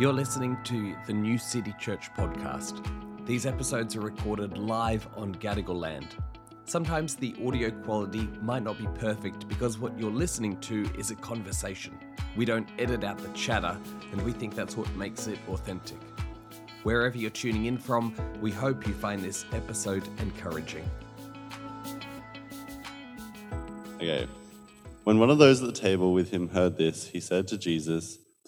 You're listening to the New City Church podcast. These episodes are recorded live on Gadigal land. Sometimes the audio quality might not be perfect because what you're listening to is a conversation. We don't edit out the chatter, and we think that's what makes it authentic. Wherever you're tuning in from, we hope you find this episode encouraging. Okay. When one of those at the table with him heard this, he said to Jesus,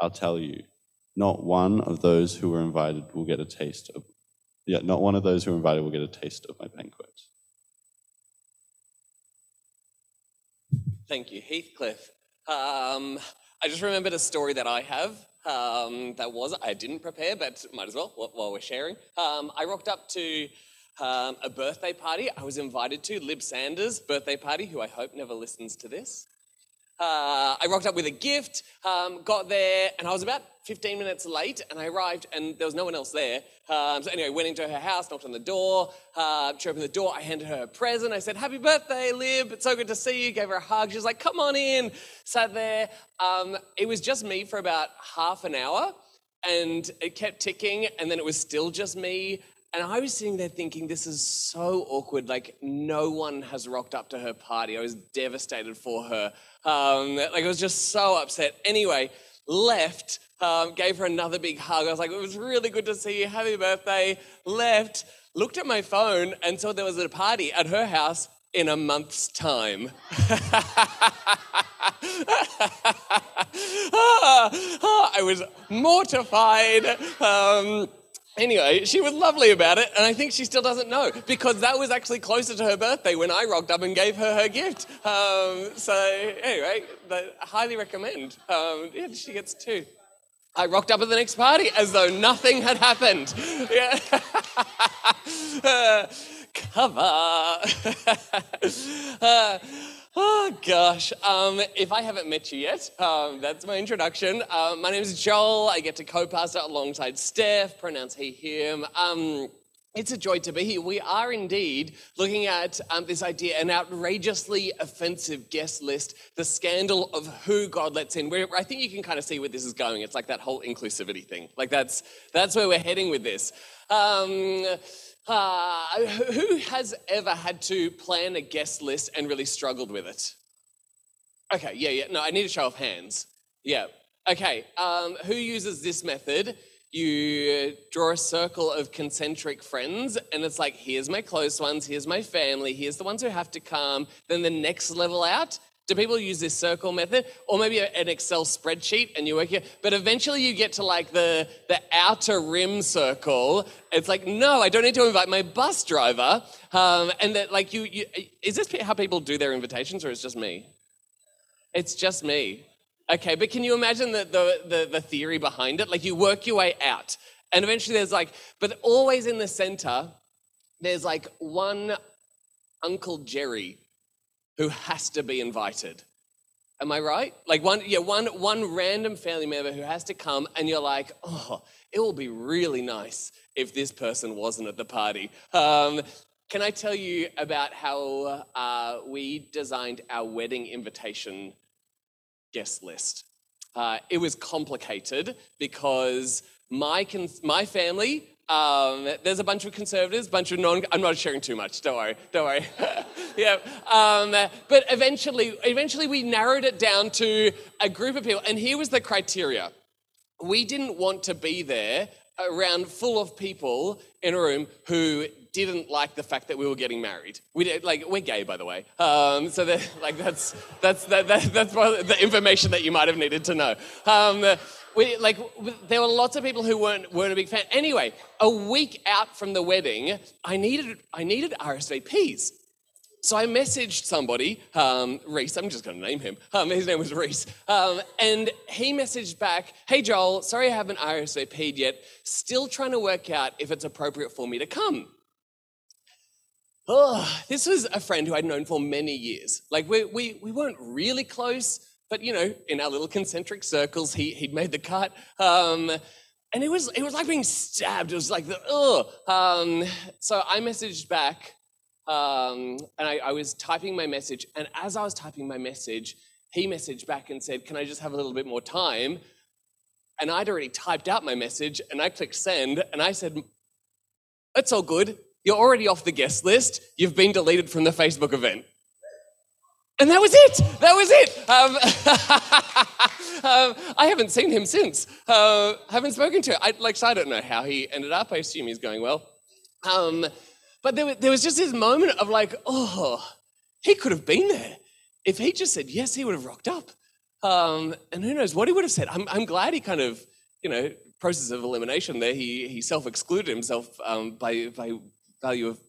I'll tell you, not one of those who were invited will get a taste of, yeah, not one of those who were invited will get a taste of my banquet. Thank you, Heathcliff. Um, I just remembered a story that I have. Um, that was I didn't prepare, but might as well while we're sharing. Um, I rocked up to um, a birthday party I was invited to, Lib Sanders' birthday party, who I hope never listens to this. Uh, I rocked up with a gift, um, got there, and I was about 15 minutes late, and I arrived, and there was no one else there. Um, so anyway, went into her house, knocked on the door. Uh, she opened the door. I handed her a present. I said, "Happy birthday, Lib! It's so good to see you." Gave her a hug. She was like, "Come on in." Sat there. Um, it was just me for about half an hour, and it kept ticking, and then it was still just me. And I was sitting there thinking, this is so awkward. Like, no one has rocked up to her party. I was devastated for her. Um, like, I was just so upset. Anyway, left, um, gave her another big hug. I was like, it was really good to see you. Happy birthday. Left, looked at my phone and saw there was a party at her house in a month's time. I was mortified. Um, Anyway, she was lovely about it, and I think she still doesn't know because that was actually closer to her birthday when I rocked up and gave her her gift. Um, so, anyway, I highly recommend. Um, yeah, she gets two. I rocked up at the next party as though nothing had happened. Yeah. uh, cover. uh, Oh gosh, um, if I haven't met you yet, um, that's my introduction. Uh, my name is Joel. I get to co-pastor alongside Steph, pronounce he, him. Um, it's a joy to be here. We are indeed looking at um, this idea, an outrageously offensive guest list, the scandal of who God lets in. Where I think you can kind of see where this is going. It's like that whole inclusivity thing. Like that's that's where we're heading with this. Um, uh, who has ever had to plan a guest list and really struggled with it? Okay, yeah, yeah. No, I need a show of hands. Yeah. Okay. Um, who uses this method? You draw a circle of concentric friends, and it's like, here's my close ones, here's my family, here's the ones who have to come. Then the next level out, do people use this circle method? Or maybe an Excel spreadsheet and you work here, but eventually you get to like the, the outer rim circle. It's like, no, I don't need to invite my bus driver. Um, and that like you, you, is this how people do their invitations or is just me? It's just me. Okay, but can you imagine the, the, the, the theory behind it? Like you work your way out. And eventually there's like, but always in the center, there's like one Uncle Jerry who has to be invited. Am I right? Like one, yeah, one, one random family member who has to come, and you're like, oh, it will be really nice if this person wasn't at the party. Um, can I tell you about how uh, we designed our wedding invitation guest list? Uh, it was complicated because my, cons- my family um, there's a bunch of conservatives, bunch of non. I'm not sharing too much. Don't worry. Don't worry. yeah. Um, but eventually, eventually, we narrowed it down to a group of people, and here was the criteria: we didn't want to be there around full of people in a room who didn't like the fact that we were getting married. We did, like we're gay, by the way. Um, so like that's that's that, that, that's the information that you might have needed to know. Um, we, like there were lots of people who weren't weren't a big fan. Anyway, a week out from the wedding, I needed I needed RSVPs. So I messaged somebody, um, Reese, I'm just going to name him. Um, his name was Reese. Um, and he messaged back, Hey Joel, sorry I haven't RSVP'd yet. Still trying to work out if it's appropriate for me to come. Oh, this was a friend who I'd known for many years. Like, we, we, we weren't really close, but you know, in our little concentric circles, he, he'd made the cut. Um, and it was, it was like being stabbed. It was like the, ugh. Um, so I messaged back um, and I, I was typing my message. And as I was typing my message, he messaged back and said, Can I just have a little bit more time? And I'd already typed out my message and I clicked send and I said, It's all good. You're already off the guest list. You've been deleted from the Facebook event. And that was it. That was it. Um, um, I haven't seen him since. Uh, haven't spoken to him. I, like, so I don't know how he ended up. I assume he's going well. Um, but there, there was just this moment of like, oh, he could have been there. If he just said yes, he would have rocked up. Um, and who knows what he would have said. I'm, I'm glad he kind of, you know, process of elimination there, he, he self excluded himself um, by, by value of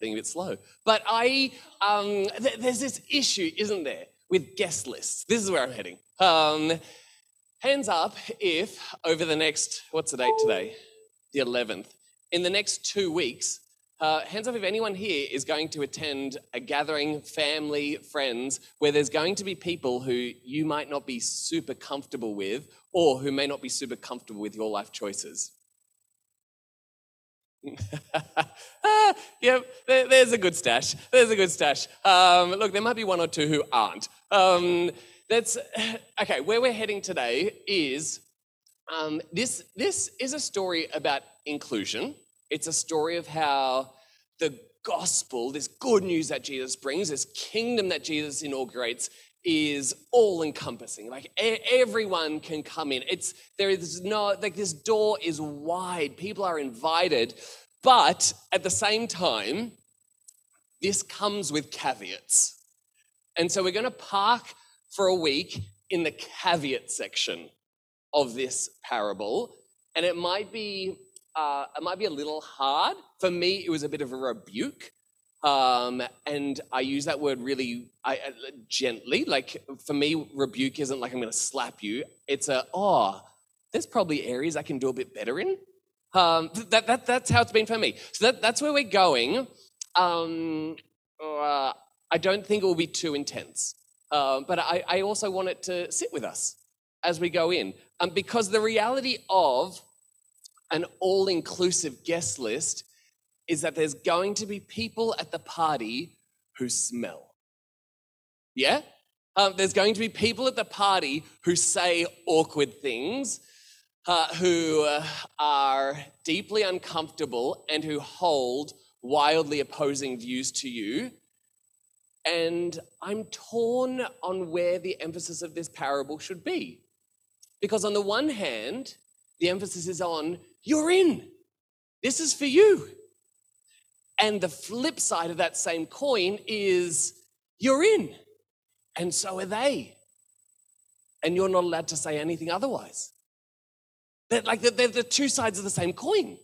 being a bit slow. But I, um, th- there's this issue, isn't there, with guest lists. This is where I'm heading. Um, hands up if over the next, what's the date today? The 11th. In the next two weeks, uh, hands up if anyone here is going to attend a gathering, family, friends, where there's going to be people who you might not be super comfortable with or who may not be super comfortable with your life choices. ah, yep, there, there's a good stash. There's a good stash. Um, look, there might be one or two who aren't. Um, that's okay. Where we're heading today is um, this. This is a story about inclusion. It's a story of how the gospel, this good news that Jesus brings, this kingdom that Jesus inaugurates, is all encompassing. Like everyone can come in. It's there is no like this door is wide. People are invited, but at the same time, this comes with caveats. And so we're going to park for a week in the caveat section of this parable, and it might be uh, it might be a little hard. For me, it was a bit of a rebuke. Um, and I use that word really I, uh, gently. Like for me, rebuke isn't like I'm going to slap you. It's a, oh, there's probably areas I can do a bit better in. Um, that, that, that's how it's been for me. So that, that's where we're going. Um, uh, I don't think it will be too intense. Uh, but I, I, also want it to sit with us as we go in. Um, because the reality of an all inclusive guest list is that there's going to be people at the party who smell. Yeah? Um, there's going to be people at the party who say awkward things, uh, who uh, are deeply uncomfortable, and who hold wildly opposing views to you. And I'm torn on where the emphasis of this parable should be. Because on the one hand, the emphasis is on you're in. This is for you. And the flip side of that same coin is you're in. And so are they. And you're not allowed to say anything otherwise. They're like they're the two sides of the same coin.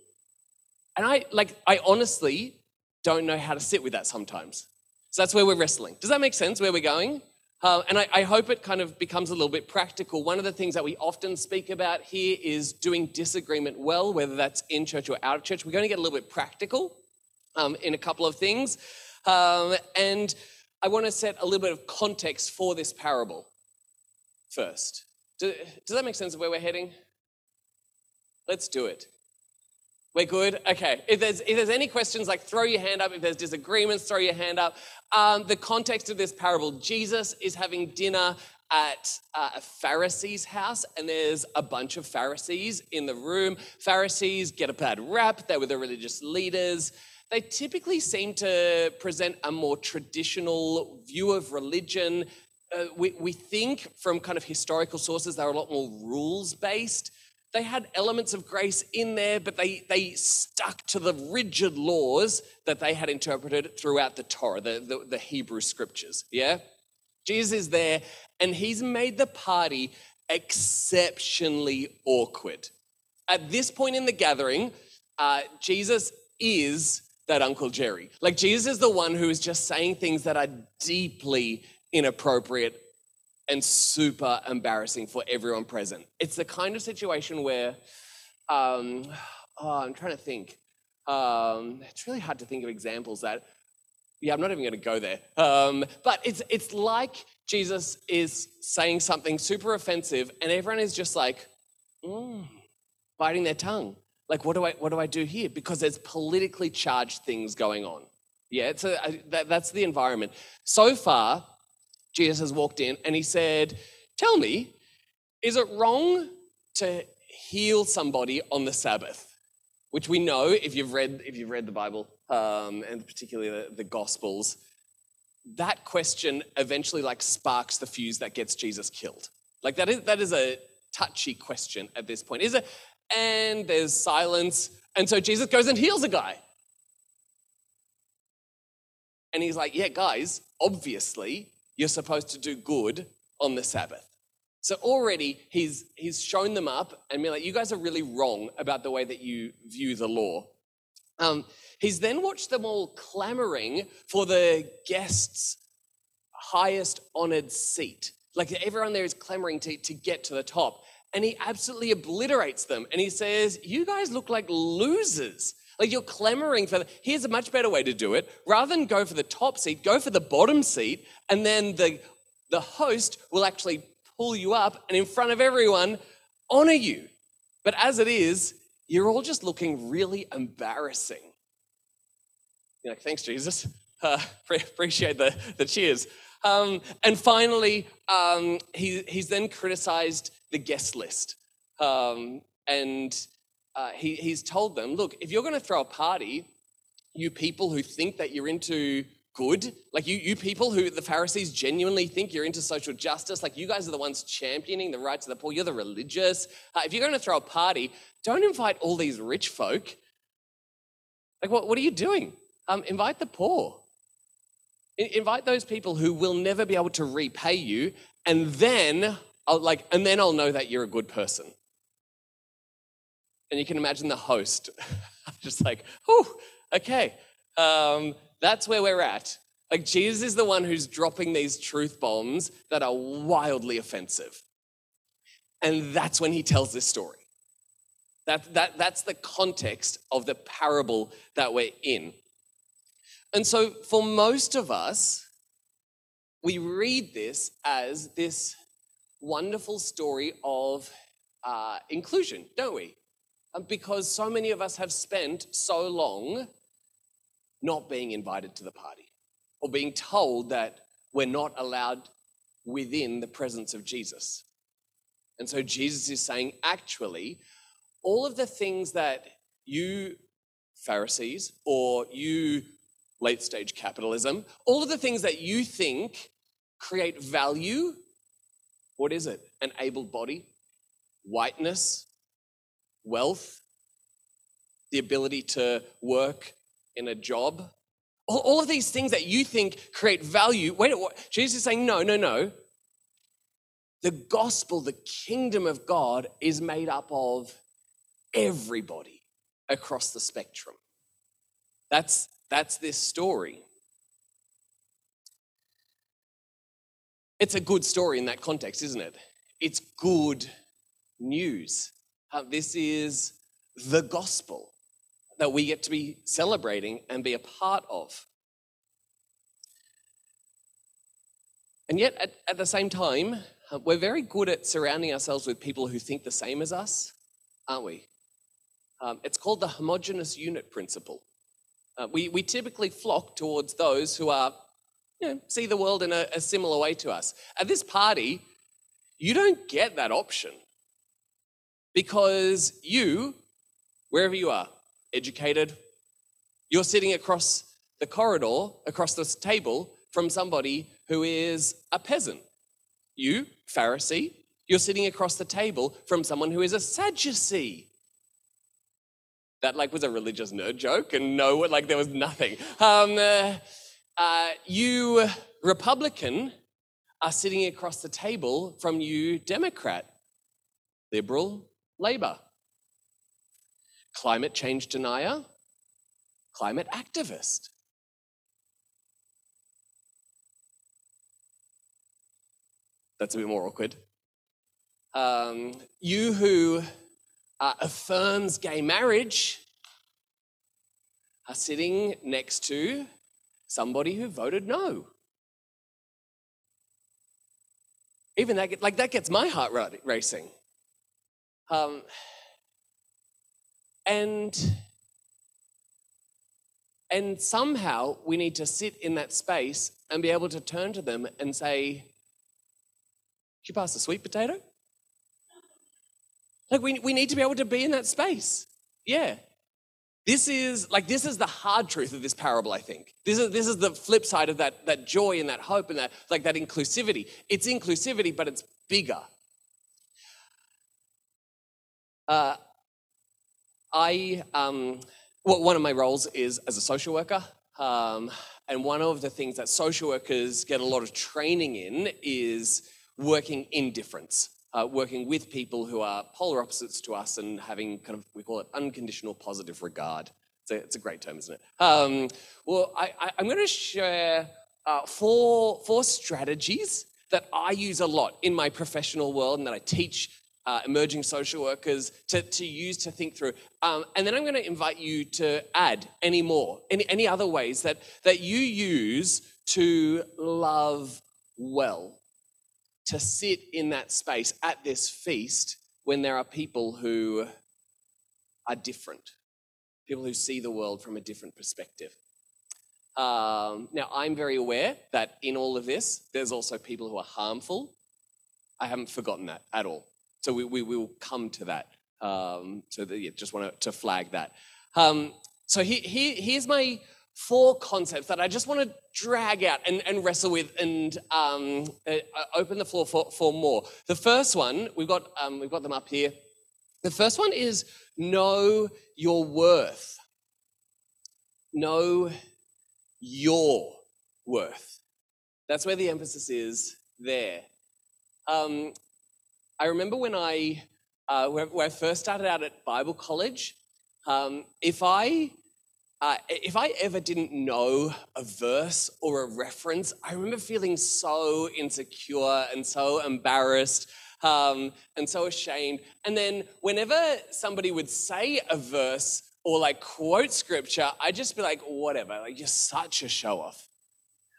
And I like I honestly don't know how to sit with that sometimes. So that's where we're wrestling. Does that make sense where we're going? Uh, and I, I, hope it kind of becomes a little bit practical. One of the things that we often speak about here is doing disagreement well, whether that's in church or out of church. We're going to get a little bit practical um, in a couple of things. Um, and I want to set a little bit of context for this parable first. Do, does that make sense of where we're heading? Let's do it. We're good? Okay. If there's, if there's any questions, like throw your hand up. If there's disagreements, throw your hand up. Um, the context of this parable Jesus is having dinner at uh, a Pharisee's house, and there's a bunch of Pharisees in the room. Pharisees get a bad rap, they were the religious leaders. They typically seem to present a more traditional view of religion. Uh, we, we think from kind of historical sources they're a lot more rules based they had elements of grace in there, but they, they stuck to the rigid laws that they had interpreted throughout the Torah, the, the, the Hebrew scriptures. Yeah? Jesus is there, and he's made the party exceptionally awkward. At this point in the gathering, uh, Jesus is that Uncle Jerry. Like, Jesus is the one who is just saying things that are deeply inappropriate and super embarrassing for everyone present. It's the kind of situation where, um, oh, I'm trying to think. Um, it's really hard to think of examples that, yeah, I'm not even going to go there. Um, but it's it's like Jesus is saying something super offensive, and everyone is just like, mm, biting their tongue. Like, what do I what do I do here? Because there's politically charged things going on. Yeah, it's a, that, that's the environment. So far, Jesus has walked in and he said, Tell me, is it wrong to heal somebody on the Sabbath? Which we know if you've read, if you've read the Bible, um, and particularly the, the Gospels, that question eventually like sparks the fuse that gets Jesus killed. Like that is that is a touchy question at this point. Is it? And there's silence. And so Jesus goes and heals a guy. And he's like, Yeah, guys, obviously, you're supposed to do good on the Sabbath. So already he's he's shown them up and been like, you guys are really wrong about the way that you view the law. Um, he's then watched them all clamoring for the guest's highest honored seat. Like everyone there is clamoring to, to get to the top. And he absolutely obliterates them. And he says, You guys look like losers. Like you're clamoring for, the, here's a much better way to do it. Rather than go for the top seat, go for the bottom seat, and then the, the host will actually pull you up and in front of everyone honor you. But as it is, you're all just looking really embarrassing. You're like, thanks, Jesus. Uh, appreciate the, the cheers. Um, and finally, um, he, he's then criticized the guest list. Um, and uh, he, he's told them, look, if you're going to throw a party, you people who think that you're into good, like you, you people who the Pharisees genuinely think you're into social justice, like you guys are the ones championing the rights of the poor, you're the religious. Uh, if you're going to throw a party, don't invite all these rich folk. Like, what, what are you doing? Um, invite the poor. Invite those people who will never be able to repay you, and then I'll like, and then I'll know that you're a good person. And you can imagine the host just like, oh, okay, um, that's where we're at. Like, Jesus is the one who's dropping these truth bombs that are wildly offensive. And that's when he tells this story. That, that, that's the context of the parable that we're in. And so, for most of us, we read this as this wonderful story of uh, inclusion, don't we? Um, because so many of us have spent so long not being invited to the party or being told that we're not allowed within the presence of Jesus. And so Jesus is saying, actually, all of the things that you Pharisees or you late stage capitalism, all of the things that you think create value, what is it? An able body, whiteness, wealth, the ability to work in a job. All, all of these things that you think create value. Wait, what? Jesus is saying, no, no, no. The gospel, the kingdom of God, is made up of everybody across the spectrum. That's, that's this story. It's a good story in that context, isn't it? It's good news. Uh, this is the gospel that we get to be celebrating and be a part of. And yet, at, at the same time, uh, we're very good at surrounding ourselves with people who think the same as us, aren't we? Um, it's called the homogenous unit principle. Uh, we, we typically flock towards those who are, you know, see the world in a, a similar way to us. At this party, you don't get that option because you, wherever you are, educated, you're sitting across the corridor, across this table from somebody who is a peasant. You, Pharisee, You're sitting across the table from someone who is a Sadducee. That like was a religious nerd joke, and no, like there was nothing. Um, uh, uh, you Republican are sitting across the table from you Democrat, Liberal, Labor, climate change denier, climate activist. That's a bit more awkward. Um, you who uh, affirms gay marriage are sitting next to somebody who voted no. Even that, like that gets my heart racing. Um, and and somehow we need to sit in that space and be able to turn to them and say, you pass the sweet potato? Like we, we need to be able to be in that space. Yeah. This is like this is the hard truth of this parable, I think. This is this is the flip side of that, that joy and that hope and that like that inclusivity. It's inclusivity, but it's bigger. Uh, I um, well, one of my roles is as a social worker. Um, and one of the things that social workers get a lot of training in is working in difference uh, working with people who are polar opposites to us and having kind of, we call it unconditional positive regard. It's a, it's a great term, isn't it? Um, well, I, am going to share uh, four, four strategies that I use a lot in my professional world and that I teach uh, emerging social workers to, to use to think through. Um, and then I'm going to invite you to add any more, any, any other ways that, that you use to love well to sit in that space at this feast when there are people who are different, people who see the world from a different perspective. Um, now, I'm very aware that in all of this, there's also people who are harmful. I haven't forgotten that at all. So we, we will come to that. Um, so the, yeah, just want to flag that. Um, so he, he, here's my four concepts that I just want to drag out and, and wrestle with and um, uh, open the floor for, for more. The first one, we've got, um, we've got them up here. The first one is know your worth. Know your worth. That's where the emphasis is there. Um, I remember when I, uh, when I first started out at Bible college, um, if I uh, if I ever didn't know a verse or a reference, I remember feeling so insecure and so embarrassed um, and so ashamed. And then whenever somebody would say a verse or like quote scripture, I'd just be like, whatever, like you're such a show off.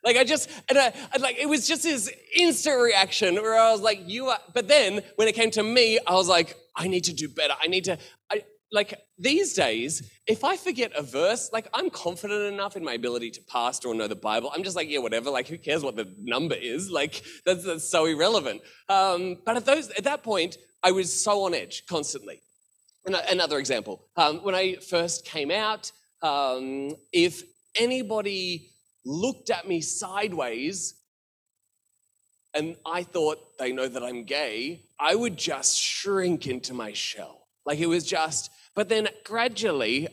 Like I just, and I, I, like it was just this instant reaction where I was like, you are. But then when it came to me, I was like, I need to do better. I need to. I, like these days, if I forget a verse, like I'm confident enough in my ability to pastor or know the Bible. I'm just like, yeah, whatever. Like, who cares what the number is? Like, that's, that's so irrelevant. Um, but at those, at that point, I was so on edge constantly. Another example: um, when I first came out, um, if anybody looked at me sideways and I thought they know that I'm gay, I would just shrink into my shell. Like it was just, but then gradually,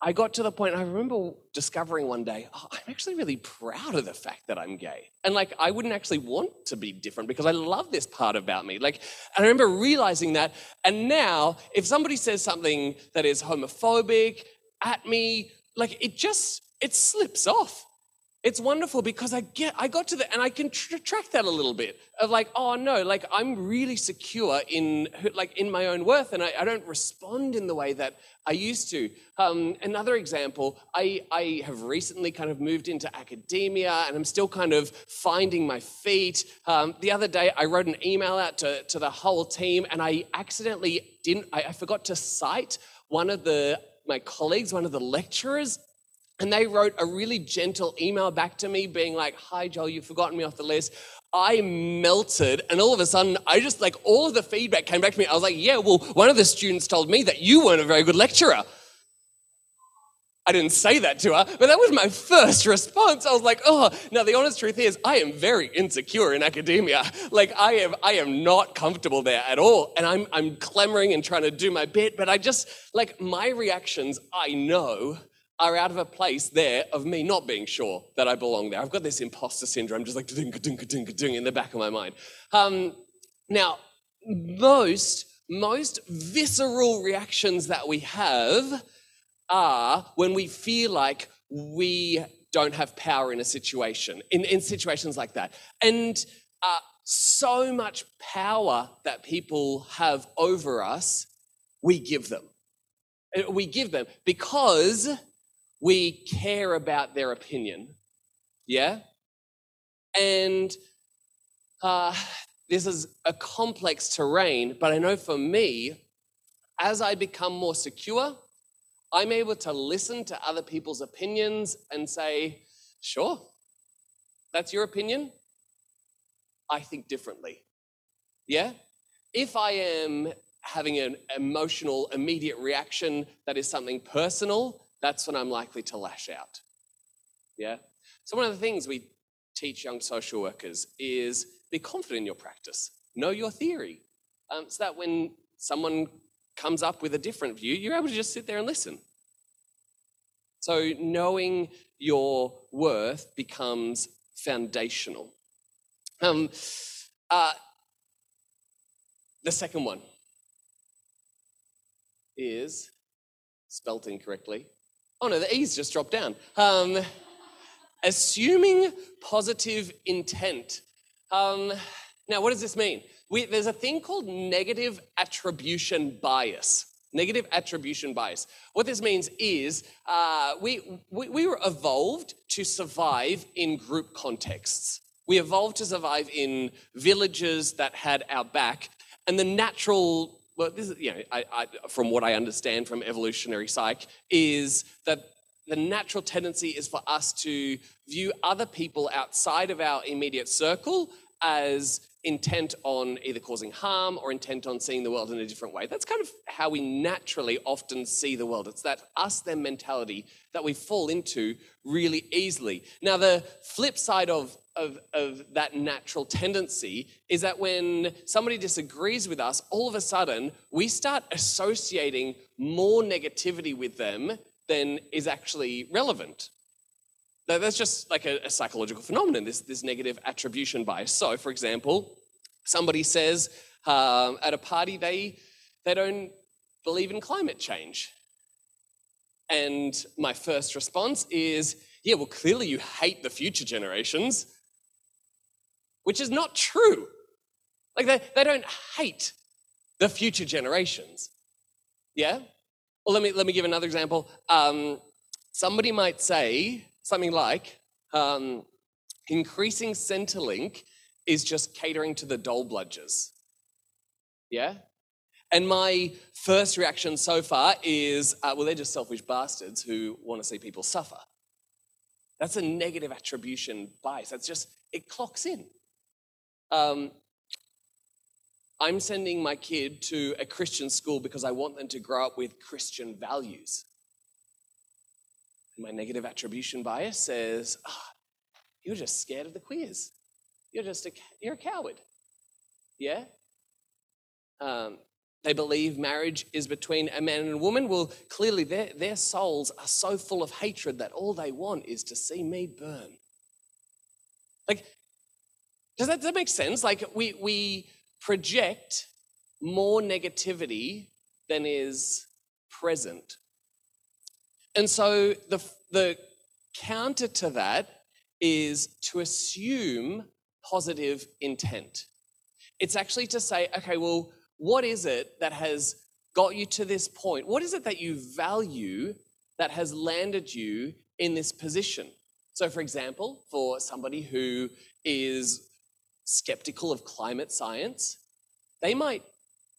I got to the point, I remember discovering one day, oh, I'm actually really proud of the fact that I'm gay. And like, I wouldn't actually want to be different because I love this part about me. Like, I remember realizing that. And now, if somebody says something that is homophobic at me, like, it just, it slips off it's wonderful because I get I got to the and I can tr- track that a little bit of like oh no like I'm really secure in like in my own worth and I, I don't respond in the way that I used to. Um, another example, I I have recently kind of moved into academia and I'm still kind of finding my feet. Um, the other day I wrote an email out to to the whole team and I accidentally didn't I, I forgot to cite one of the my colleagues, one of the lecturers and they wrote a really gentle email back to me being like, Hi, Joel, you've forgotten me off the list. I melted, and all of a sudden, I just like all of the feedback came back to me. I was like, Yeah, well, one of the students told me that you weren't a very good lecturer. I didn't say that to her, but that was my first response. I was like, oh, now the honest truth is I am very insecure in academia. Like I am, I am not comfortable there at all. And I'm, I'm clamoring and trying to do my bit, but I just, like my reactions, I know are out of a place there of me not being sure that I belong there. I've got this imposter syndrome, just like ding, ding, ding, ding in the back of my mind. Um, now, most, most visceral reactions that we have are when we feel like we don't have power in a situation, in, in situations like that. And uh, so much power that people have over us, we give them. Uh, we give them because we care about their opinion. Yeah? And uh, this is a complex terrain, but I know for me, as I become more secure, I'm able to listen to other people's opinions and say, sure, that's your opinion. I think differently. Yeah? If I am having an emotional, immediate reaction that is something personal, that's when I'm likely to lash out. Yeah? So, one of the things we teach young social workers is be confident in your practice, know your theory, um, so that when someone comes up with a different view, you're able to just sit there and listen. So, knowing your worth becomes foundational. Um, uh, the second one is spelt incorrectly. Oh no, the E's just dropped down. Um, assuming positive intent. Um, now, what does this mean? We, there's a thing called negative attribution bias. Negative attribution bias. What this means is uh, we, we, we were evolved to survive in group contexts. We evolved to survive in villages that had our back, and the natural, well, this is, you know, I, I, from what I understand from evolutionary psych, is that the natural tendency is for us to view other people outside of our immediate circle as intent on either causing harm or intent on seeing the world in a different way. That's kind of how we naturally often see the world. It's that us them mentality that we fall into really easily. Now, the flip side of, of, of that natural tendency is that when somebody disagrees with us, all of a sudden we start associating more negativity with them than is actually relevant. That's just like a, a psychological phenomenon, this, this negative attribution bias. So, for example, somebody says um, at a party they, they don't believe in climate change. And my first response is, yeah, well, clearly you hate the future generations, which is not true. Like, they, they don't hate the future generations. Yeah? Well, let me, let me give another example. Um, somebody might say, Something like um, increasing Centrelink is just catering to the dole bludgers. Yeah? And my first reaction so far is uh, well, they're just selfish bastards who want to see people suffer. That's a negative attribution bias. That's just, it clocks in. Um, I'm sending my kid to a Christian school because I want them to grow up with Christian values. My negative attribution bias says, oh, you're just scared of the queers. You're just a, you're a coward. Yeah? Um, they believe marriage is between a man and a woman. Well, clearly their, their souls are so full of hatred that all they want is to see me burn. Like, does that, does that make sense? Like, we, we project more negativity than is present and so the, the counter to that is to assume positive intent. It's actually to say, okay, well, what is it that has got you to this point? What is it that you value that has landed you in this position? So, for example, for somebody who is skeptical of climate science, they might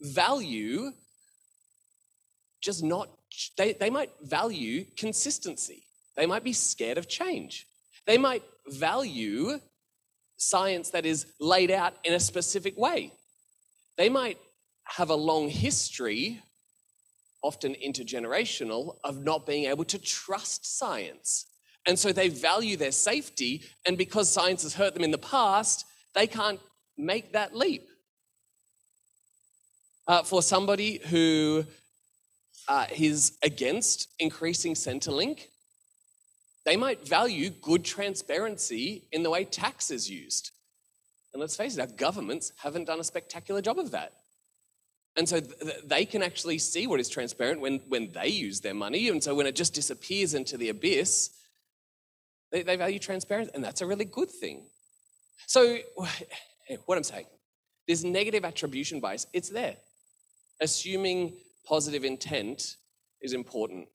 value just not they, they might value consistency. They might be scared of change. They might value science that is laid out in a specific way. They might have a long history often intergenerational, of not being able to trust science. And so they value their safety, and because science has hurt them in the past, they can't make that leap. Uh, for somebody who uh, is against increasing Centrelink, they might value good transparency in the way tax is used. And let's face it, our governments haven't done a spectacular job of that. And so th- they can actually see what is transparent when, when they use their money. And so when it just disappears into the abyss, they, they value transparency. And that's a really good thing. So, what I'm saying, this negative attribution bias, it's there. Assuming positive intent is important.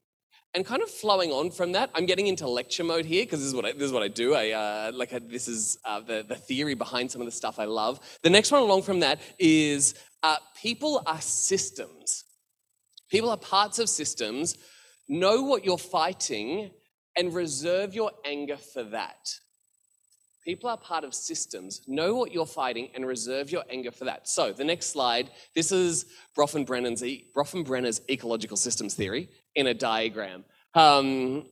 And kind of flowing on from that, I'm getting into lecture mode here because this is what I, this is what I do. I uh, like I, this is uh, the the theory behind some of the stuff I love. The next one along from that is uh, people are systems. People are parts of systems. Know what you're fighting and reserve your anger for that. People are part of systems. Know what you're fighting and reserve your anger for that. So, the next slide this is Bronfenbrenner's, Bronfenbrenner's ecological systems theory in a diagram. Um,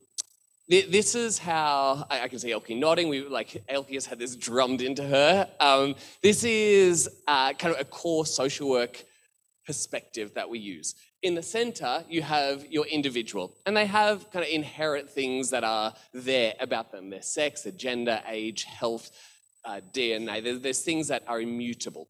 this is how I, can see Elkie nodding. We like Elkie has had this drummed into her. Um, this is uh, kind of a core social work perspective that we use. In the center, you have your individual, and they have kind of inherent things that are there about them their sex, their gender, age, health, uh, DNA. There's, there's things that are immutable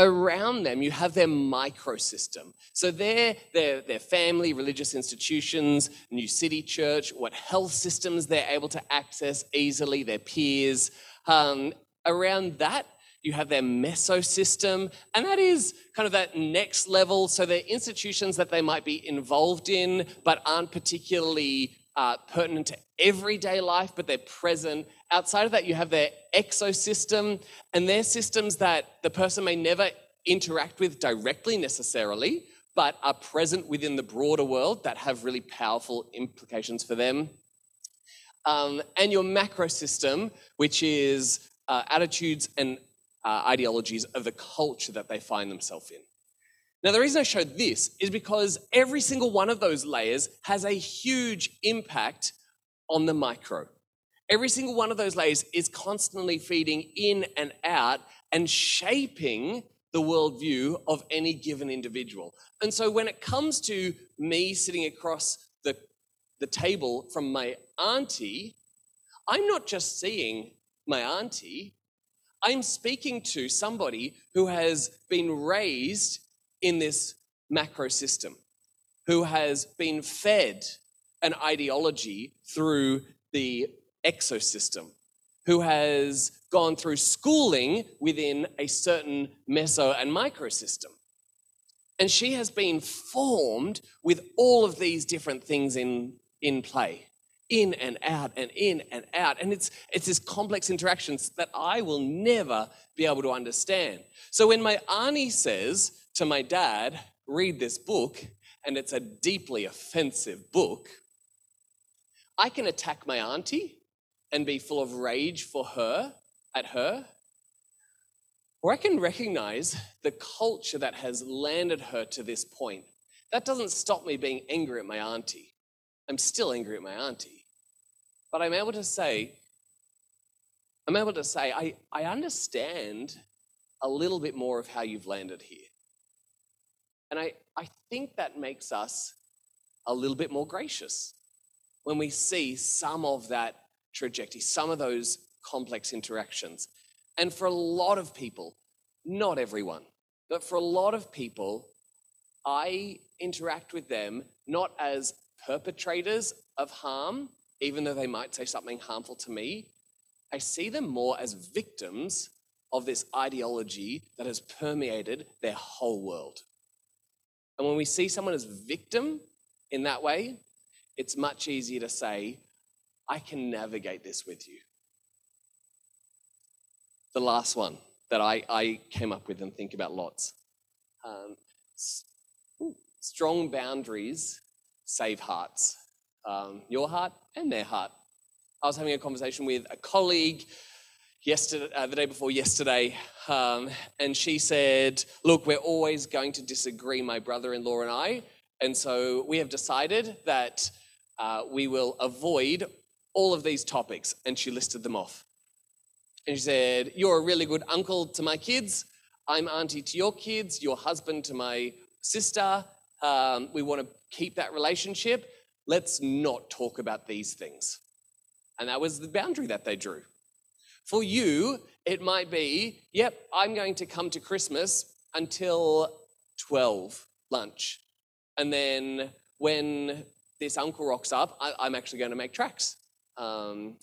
around them, you have their microsystem. So their, their, their family, religious institutions, New City Church, what health systems they're able to access easily, their peers. Um, around that, you have their mesosystem, and that is kind of that next level. So they're institutions that they might be involved in, but aren't particularly uh, pertinent to everyday life, but they're present. Outside of that, you have their exosystem, and they're systems that the person may never interact with directly necessarily, but are present within the broader world that have really powerful implications for them. Um, and your macro system, which is uh, attitudes and uh, ideologies of the culture that they find themselves in. Now, the reason I showed this is because every single one of those layers has a huge impact on the micro. Every single one of those layers is constantly feeding in and out and shaping the worldview of any given individual. And so when it comes to me sitting across the, the table from my auntie, I'm not just seeing my auntie, I'm speaking to somebody who has been raised in this macro system, who has been fed an ideology through the exosystem, who has gone through schooling within a certain meso and microsystem. And she has been formed with all of these different things in, in play, in and out and in and out. And it's, it's this complex interactions that I will never be able to understand. So when my auntie says to my dad, read this book, and it's a deeply offensive book, I can attack my auntie and be full of rage for her, at her, or I can recognize the culture that has landed her to this point. That doesn't stop me being angry at my auntie. I'm still angry at my auntie. But I'm able to say, I'm able to say, I, I understand a little bit more of how you've landed here. And I, I think that makes us a little bit more gracious when we see some of that trajectory, some of those complex interactions. And for a lot of people, not everyone, but for a lot of people, I interact with them not as perpetrators of harm, even though they might say something harmful to me. I see them more as victims of this ideology that has permeated their whole world. And when we see someone as victim in that way, it's much easier to say, I can navigate this with you. The last one that I, I came up with and think about lots. Um, strong boundaries save hearts. Um, your heart and their heart. I was having a conversation with a colleague yesterday, uh, the day before yesterday, um, and she said, "Look, we're always going to disagree, my brother-in-law and I, And so we have decided that uh, we will avoid all of these topics. And she listed them off. And she said, You're a really good uncle to my kids. I'm auntie to your kids. Your husband to my sister. Um, we want to keep that relationship. Let's not talk about these things. And that was the boundary that they drew. For you, it might be, yep, I'm going to come to Christmas until 12 lunch. And then when this uncle rocks up, I, am actually going to make tracks. Um,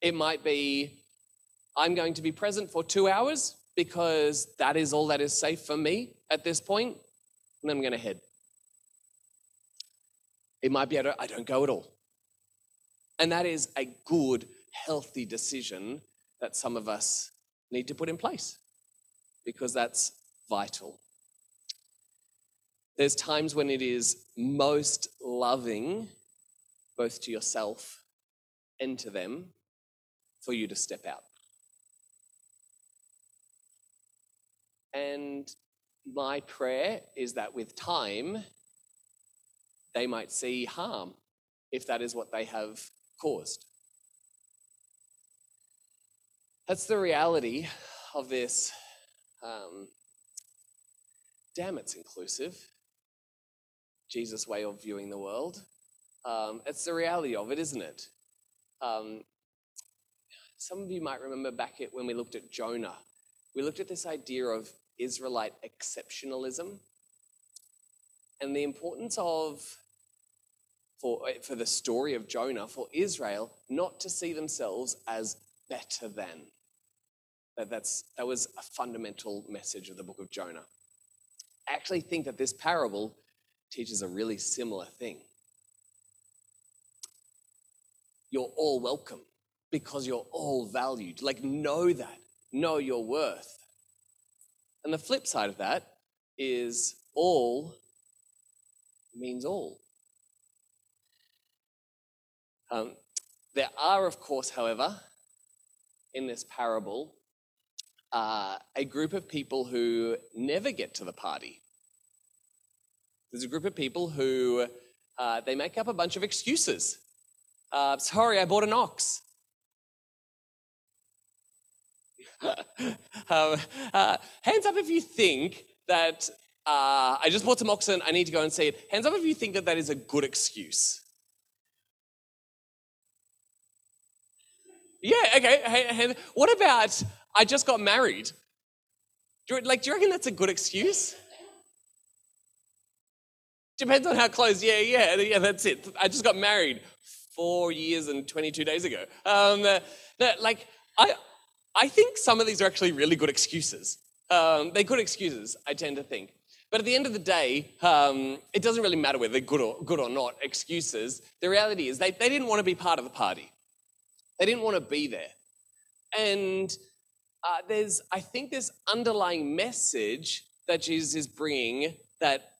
it might be, I'm going to be present for two hours because that is all that is safe for me at this point, and I'm going to head. It might be, I don't, go at all. And that is a good, healthy decision that some of us need to put in place because that's vital. There's times when it is most loving, both to yourself and to them, for you to step out. And my prayer is that with time, they might see harm if that is what they have caused. That's the reality of this. Um, damn, it's inclusive. Jesus' way of viewing the world. Um, it's the reality of it, isn't it? Um, some of you might remember back at when we looked at Jonah. We looked at this idea of Israelite exceptionalism and the importance of for, eh, for the story of Jonah, for Israel not to see themselves as better than. That, that's, that was a fundamental message of the book of Jonah. I actually think that this parable teaches a really similar thing. You're all welcome because you're all valued. Like, know that, know your worth. And the flip side of that is all means all. Um, there are, of course, however, in this parable, uh, a group of people who never get to the party. There's a group of people who uh, they make up a bunch of excuses. Uh, sorry, I bought an ox. um, uh, hands up if you think that uh, I just bought some oxen, I need to go and see it. Hands up if you think that that is a good excuse. Yeah, okay. Hey, hey, what about I just got married? Do you, like, do you reckon that's a good excuse? Depends on how close. Yeah, yeah, yeah. That's it. I just got married four years and 22 days ago. Um, uh, like, I, I think some of these are actually really good excuses. Um, they're good excuses, I tend to think. But at the end of the day, um, it doesn't really matter whether they're good or, good or not excuses. The reality is they, they didn't want to be part of the party. They didn't want to be there. And uh, there's, I think, this underlying message that Jesus is bringing that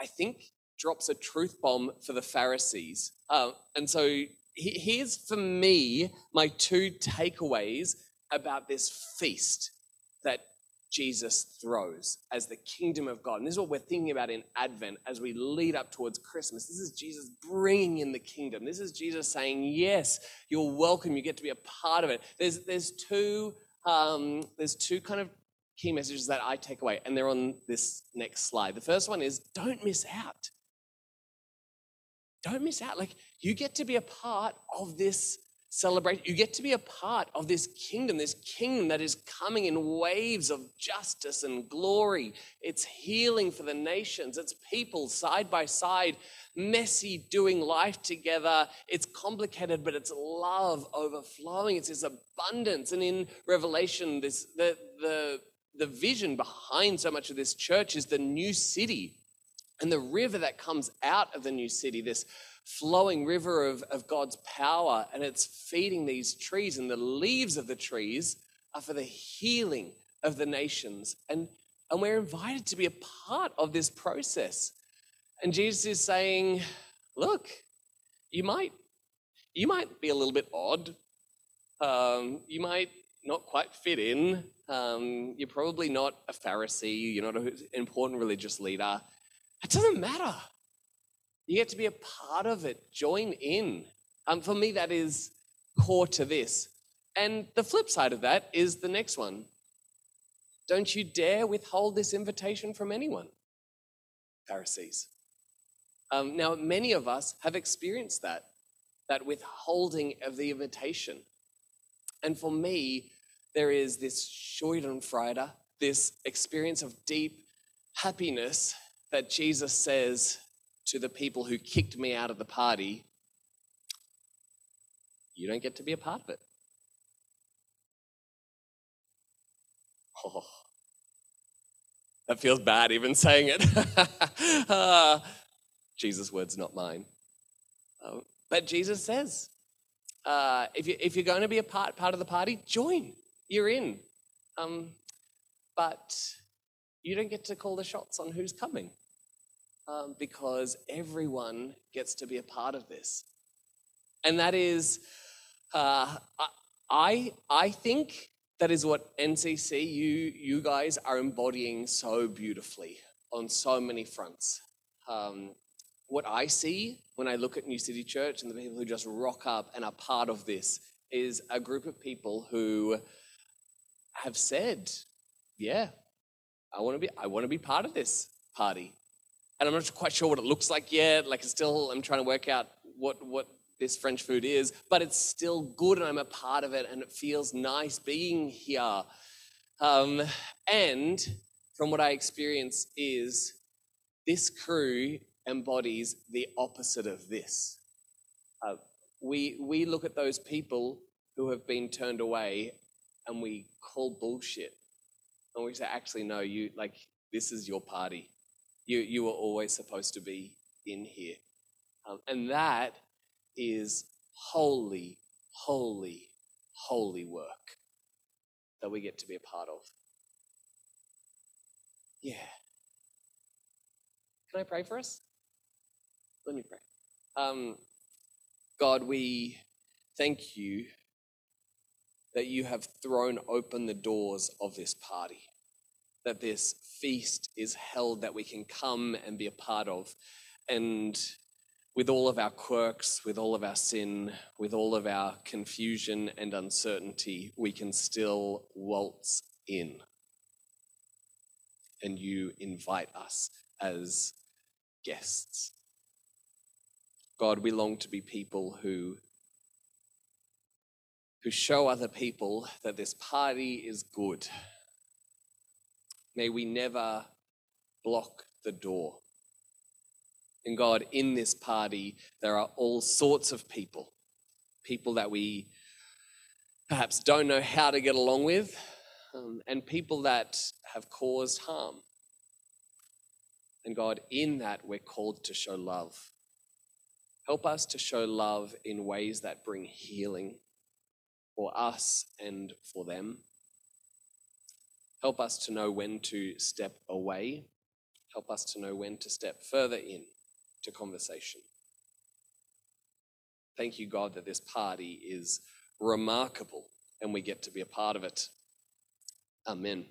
I think drops a truth bomb for the Pharisees. Uh, and so here's for me my two takeaways about this feast Jesus throws as the kingdom of God. And this is what we're thinking about in Advent as we lead up towards Christmas. This is Jesus bringing in the kingdom. This is Jesus saying, Yes, you're welcome. You get to be a part of it. There's, there's, two, um, there's two kind of key messages that I take away, and they're on this next slide. The first one is don't miss out. Don't miss out. Like, you get to be a part of this celebrate. You get to be a part of this kingdom, this kingdom that is coming in waves of justice and glory. It's healing for the nations, it's people side by side, messy, doing life together. It's complicated, but it's love overflowing. It's this abundance. And in Revelation, this the the the vision behind so much of this church is the new city and the river that comes out of the new city, this flowing river of, of God's power, and it's feeding these trees, and the leaves of the trees are for the healing of the nations. And, and we're invited to be a part of this process. And Jesus is saying, look, you might, you might be a little bit odd. Um, you might not quite fit in. Um, you're probably not a Pharisee. You're not an important religious leader. It doesn't matter. You get to be a part of it. Join in. Um, for me, that is core to this. And the flip side of that is the next one. Don't you dare withhold this invitation from anyone, Pharisees. Um, now, many of us have experienced that, that withholding of the invitation. And for me, there is this Schadenfreude, this experience of deep happiness that Jesus says to the people who kicked me out of the party, you don't get to be a part of it. Oh, that feels bad even saying it. uh, Jesus' words, not mine. Uh, but Jesus says, uh, if, you, if you're going to be a part, part of the party, join. You're in. Um, but you don't get to call the shots on who's coming um, because everyone gets to be a part of this. And that is, uh, I, I think that is what NCC, you, you guys are embodying so beautifully on so many fronts. Um, what I see when I look at New City Church and the people who just rock up and are part of this is a group of people who have said, yeah, I want to be I want to be part of this party. And I'm not quite sure what it looks like yet. Like, still, I'm trying to work out what, what this French food is, but it's still good and I'm a part of it and it feels nice being here. Um, and from what I experience is this crew embodies the opposite of this. Uh, we, we look at those people who have been turned away and we call bullshit. And we say, actually, no, you like this is your party. You you were always supposed to be in here. Um, and that is holy, holy, holy work that we get to be a part of. Yeah. Can I pray for us? Let me pray. Um, God, we thank you that you have thrown open the doors of this party, that this feast is held that we can come and be a part of. And with all of our quirks, with all of our sin, with all of our confusion and uncertainty, we can still waltz in. And you invite us as guests. God, we long to be people who who show other people that this party is good. May we never block the door. And God, in this party, there are all sorts of people. People that we perhaps don't know how to get along with, um, and people that have caused harm. And God, in that, we're called to show love. Help us to show love in ways that bring healing for us and for them. Help us to know when to step away. Help us to know when to step further in to conversation. Thank you, God, that this party is remarkable and we get to be a part of it. Amen.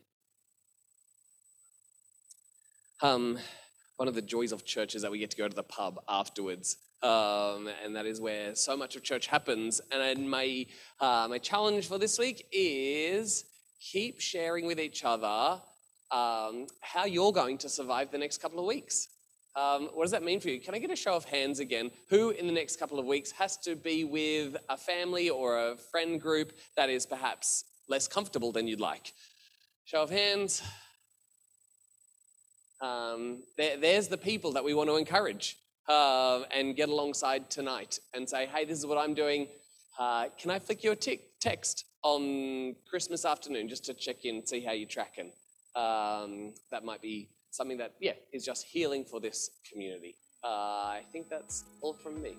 Um, one of the joys of church is that we get to go to the pub afterwards um, and that is where so much of church happens. And my, uh, my challenge for this week is keep sharing with each other um, how you're going to survive the next couple of weeks. Um, what does that mean for you? Can I get a show of hands again? Who in the next couple of weeks has to be with a family or a friend group that is perhaps less comfortable than you'd like? Show of hands. Um, there, there's the people that we want to encourage uh, and get alongside tonight and say, hey, this is what I'm doing. Uh, can I flick you a t- text on Christmas afternoon just to check in, see how you're tracking? Um, that might be something that, yeah, is just healing for this community. Uh, I think that's all from me.